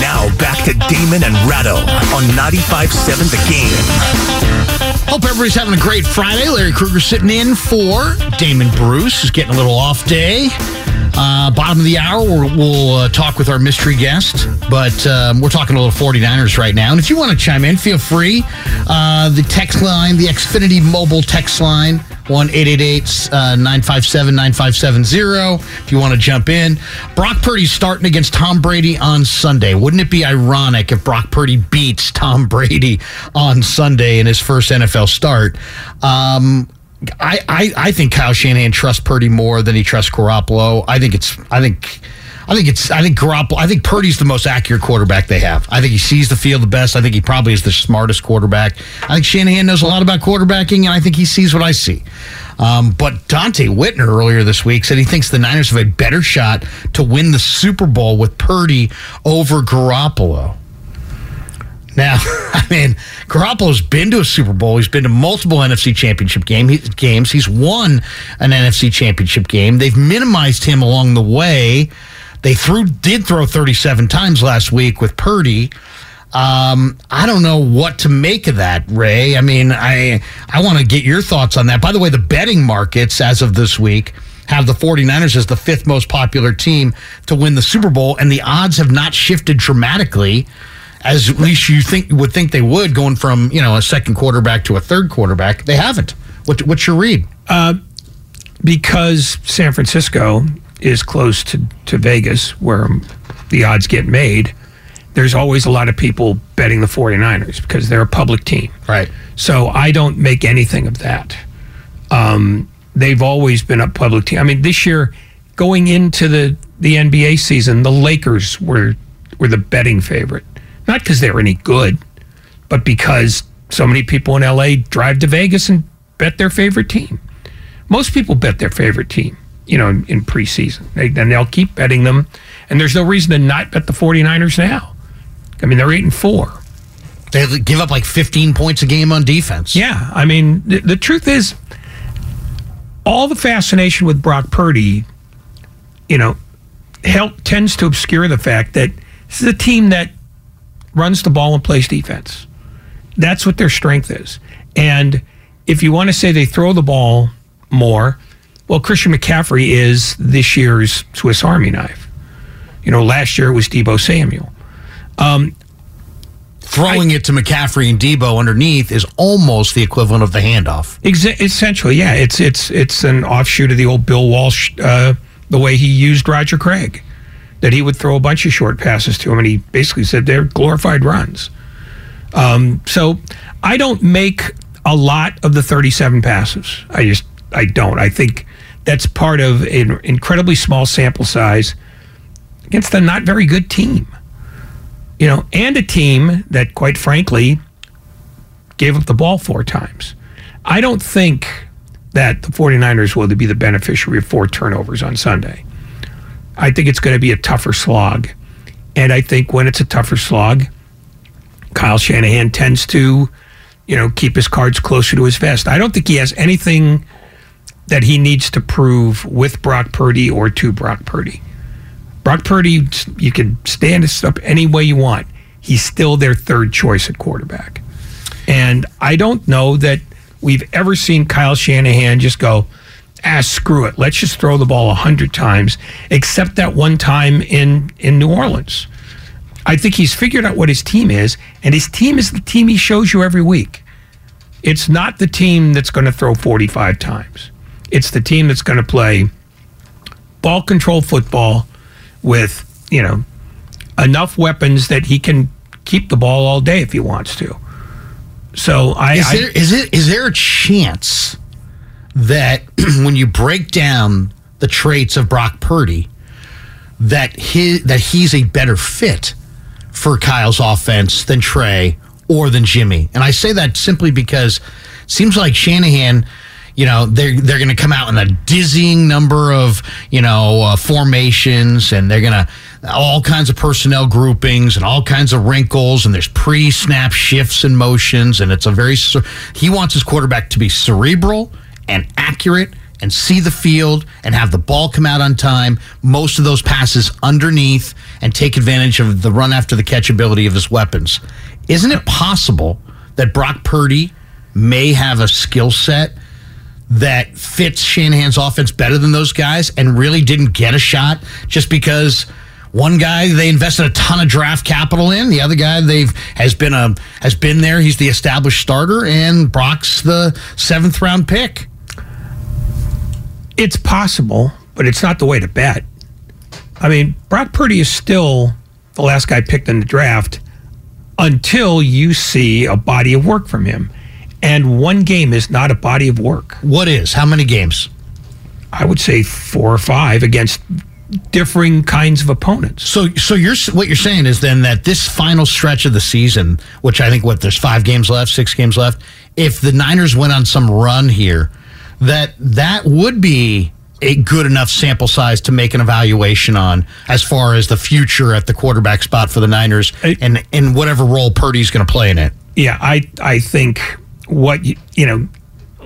Now back to Damon and Ratto on 95.7 The Game. Hope everybody's having a great Friday. Larry Krueger sitting in for Damon Bruce, who's getting a little off day. Uh, bottom of the hour, we'll, we'll uh, talk with our mystery guest, but um, we're talking a little 49ers right now. And if you want to chime in, feel free. Uh, the text line, the Xfinity mobile text line, 1 957 9570. If you want to jump in, Brock Purdy's starting against Tom Brady on Sunday. Wouldn't it be ironic if Brock Purdy beats Tom Brady on Sunday in his first NFL start? Um, I, I, I think Kyle Shanahan trusts Purdy more than he trusts Garoppolo. I think it's I think I think it's I think Garoppolo I think Purdy's the most accurate quarterback they have. I think he sees the field the best. I think he probably is the smartest quarterback. I think Shanahan knows a lot about quarterbacking, and I think he sees what I see. Um, but Donte Whitner earlier this week said he thinks the Niners have a better shot to win the Super Bowl with Purdy over Garoppolo. Now, I mean, Garoppolo's been to a Super Bowl. He's been to multiple NFC Championship game, he, games. He's won an NFC Championship game. They've minimized him along the way. They threw did throw 37 times last week with Purdy. Um, I don't know what to make of that, Ray. I mean, I I want to get your thoughts on that. By the way, the betting markets as of this week have the 49ers as the fifth most popular team to win the Super Bowl, and the odds have not shifted dramatically as at least you think would think they would, going from you know a second quarterback to a third quarterback. They haven't. What, what's your read? Uh, because San Francisco is close to, to Vegas, where the odds get made. There's always a lot of people betting the 49ers because they're a public team. Right. So I don't make anything of that. Um, they've always been a public team. I mean, this year, going into the, the NBA season, the Lakers were were the betting favorite not because they're any good, but because so many people in LA drive to Vegas and bet their favorite team. Most people bet their favorite team, you know, in, in preseason. They, and they'll keep betting them. And there's no reason to not bet the 49ers now. I mean, they're 8 and 4. They give up like 15 points a game on defense. Yeah. I mean, the, the truth is, all the fascination with Brock Purdy, you know, help tends to obscure the fact that this is a team that runs the ball and plays defense. That's what their strength is. And if you want to say they throw the ball more, well, Christian McCaffrey is this year's Swiss Army knife. You know, last year it was Deebo Samuel. Um, Throwing I, it to McCaffrey and Deebo underneath is almost the equivalent of the handoff. Exa- essentially, yeah. It's it's it's an offshoot of the old Bill Walsh, uh, the way he used Roger Craig that he would throw a bunch of short passes to him, and he basically said they're glorified runs. Um, so I don't make a lot of the 37 passes. I just I don't. I think that's part of an incredibly small sample size against a not very good team. You know, and a team that, quite frankly, gave up the ball four times. I don't think that the 49ers will be the beneficiary of four turnovers on Sunday. I think it's going to be a tougher slog. And I think when it's a tougher slog, Kyle Shanahan tends to, you know, keep his cards closer to his vest. I don't think he has anything that he needs to prove with Brock Purdy or to Brock Purdy. Brock Purdy, you can stand this up any way you want. He's still their third choice at quarterback. And I don't know that we've ever seen Kyle Shanahan just go, ah, screw it. Let's just throw the ball a hundred times, except that one time in in New Orleans. I think he's figured out what his team is, and his team is the team he shows you every week. It's not the team that's going to throw 45 times. It's the team that's going to play ball control football with, you know, enough weapons that he can keep the ball all day if he wants to. So I is I- there is it is there a chance that when you break down the traits of Brock Purdy, that he that he's a better fit for Kyle's offense than Trey or than Jimmy? And I say that simply because it seems like Shanahan. You know they're they're going to come out in a dizzying number of you know uh, formations, and they're going to all kinds of personnel groupings and all kinds of wrinkles, and there's pre-snap shifts and motions, and it's a very he wants his quarterback to be cerebral and accurate and see the field and have the ball come out on time. Most of those passes underneath and take advantage of the run after the catch ability of his weapons. Isn't it possible that Brock Purdy may have a skill set that fits Shanahan's offense better than those guys and really didn't get a shot just because one guy they invested a ton of draft capital in, the other guy they've has been a has been there, he's the established starter and Brock's the 7th round pick. It's possible, but it's not the way to bet. I mean, Brock Purdy is still the last guy picked in the draft until you see a body of work from him. And one game is not a body of work. What is? How many games? I would say four or five against differing kinds of opponents. So, so you're what you're saying is then that this final stretch of the season, which I think what there's five games left, six games left. If the Niners went on some run here, that that would be a good enough sample size to make an evaluation on as far as the future at the quarterback spot for the Niners and in whatever role Purdy's going to play in it. Yeah, I I think what you, you know,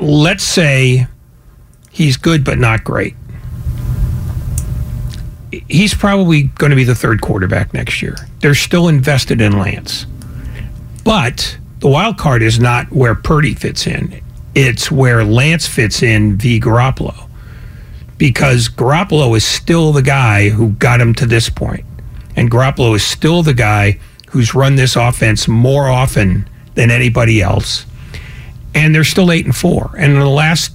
let's say he's good but not great. He's probably going to be the third quarterback next year. They're still invested in Lance. But the wild card is not where Purdy fits in. It's where Lance fits in v Garoppolo. Because Garoppolo is still the guy who got him to this point. And Garoppolo is still the guy who's run this offense more often than anybody else. And they're still eight and four. And in the last,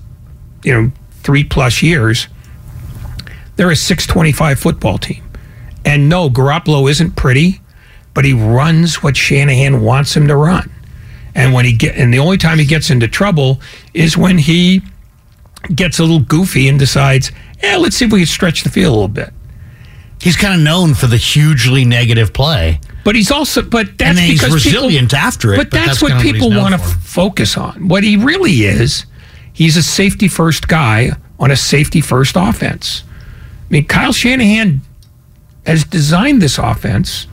you know, three plus years, they're a 625 football team. And no, Garoppolo isn't pretty, but he runs what Shanahan wants him to run. And when he get and the only time he gets into trouble is when he gets a little goofy and decides, yeah, let's see if we can stretch the field a little bit. He's kind of known for the hugely negative play. But he's also, but that's And then he's because people- after it, But, but that's, that's what people want to focus on. What he really is, he's a safety first guy on a safety first offense. I mean, Kyle Shanahan has designed this offense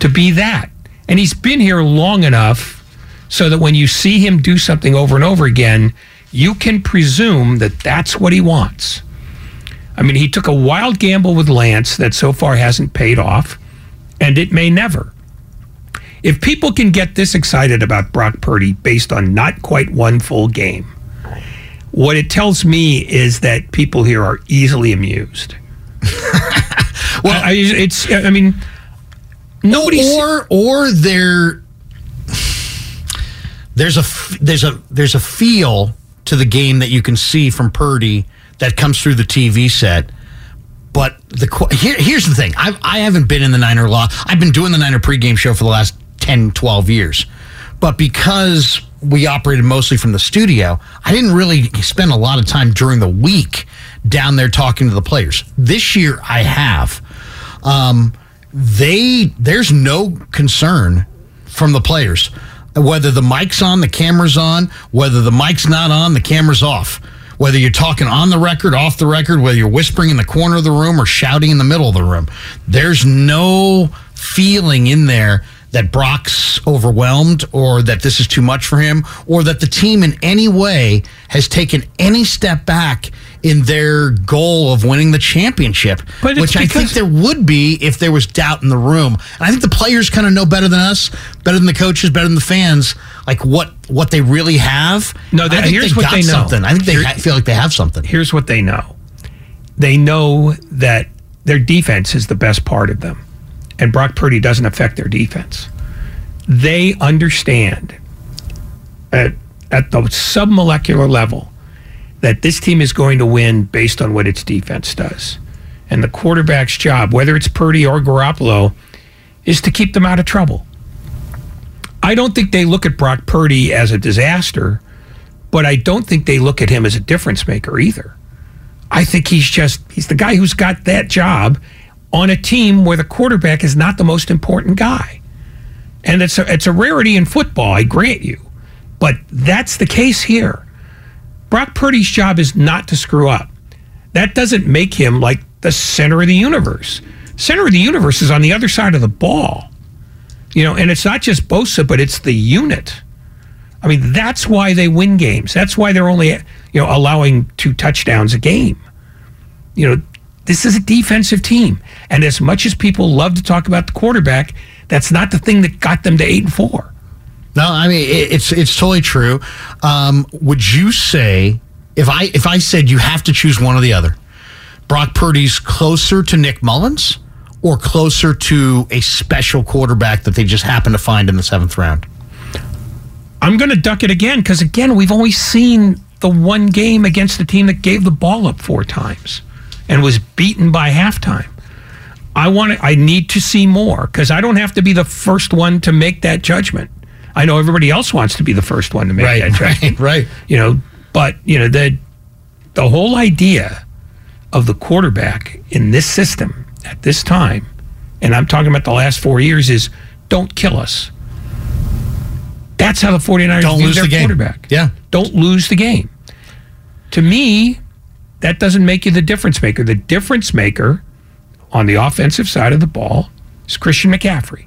to be that, and he's been here long enough so that when you see him do something over and over again, you can presume that that's what he wants. I mean, he took a wild gamble with Lance that so far hasn't paid off, and it may never. If people can get this excited about Brock Purdy based on not quite one full game, what it tells me is that people here are easily amused. well, I, it's, I mean, nobody. or or there there's a there's a there's a feel to the game that you can see from Purdy that comes through the TV set. But the here, here's the thing. I I haven't been in the Niner law. I've been doing the Niner pregame show for the last 10, 12 years. But because we operated mostly from the studio, I didn't really spend a lot of time during the week down there talking to the players. This year I have. Um, they there's no concern from the players whether the mic's on, the camera's on, whether the mic's not on, the camera's off. Whether you're talking on the record, off the record, whether you're whispering in the corner of the room or shouting in the middle of the room, there's no feeling in there that Brock's overwhelmed or that this is too much for him or that the team in any way has taken any step back in their goal of winning the championship, which I think there would be if there was doubt in the room. And I think the players kind of know better than us, better than the coaches, better than the fans, like what what they really have. No, think here's they what they know. something. I think they Here- feel like they have something. Here's what they know. They know that their defense is the best part of them, and Brock Purdy doesn't affect their defense. They understand at at the submolecular level that this team is going to win based on what its defense does. And the quarterback's job, whether it's Purdy or Garoppolo, is to keep them out of trouble. I don't think they look at Brock Purdy as a disaster, but I don't think they look at him as a difference maker either. I think he's just he's the guy who's got that job on a team where the quarterback is not the most important guy. And it's a, it's a rarity in football, I grant you. But that's the case here. Brock Purdy's job is not to screw up. That doesn't make him like the center of the universe. Center of the universe is on the other side of the ball. You know, and it's not just Bosa, but it's the unit. I mean, that's why they win games. That's why they're only, you know, allowing two touchdowns a game. You know, this is a defensive team. And as much as people love to talk about the quarterback, that's not the thing that got them to eight and four. No, I mean it, it's it's totally true. Um, would you say if I if I said you have to choose one or the other, Brock Purdy's closer to Nick Mullens or closer to a special quarterback that they just happen to find in the seventh round? I'm going to duck it again because, again, we've only seen the one game against the team that gave the ball up four times and was beaten by halftime. I want to, I need to see more because I don't have to be the first one to make that judgment. I know everybody else wants to be the first one to make Right, that judgment. right, right. You know, but you know the the whole idea of the quarterback in this system at this time, and I'm talking about the last four years, is don't kill us. That's how the 49ers Don't lose their the game. quarterback. Yeah. Don't lose the game. To me, that doesn't make you the difference maker. The difference maker on the offensive side of the ball is Christian McCaffrey.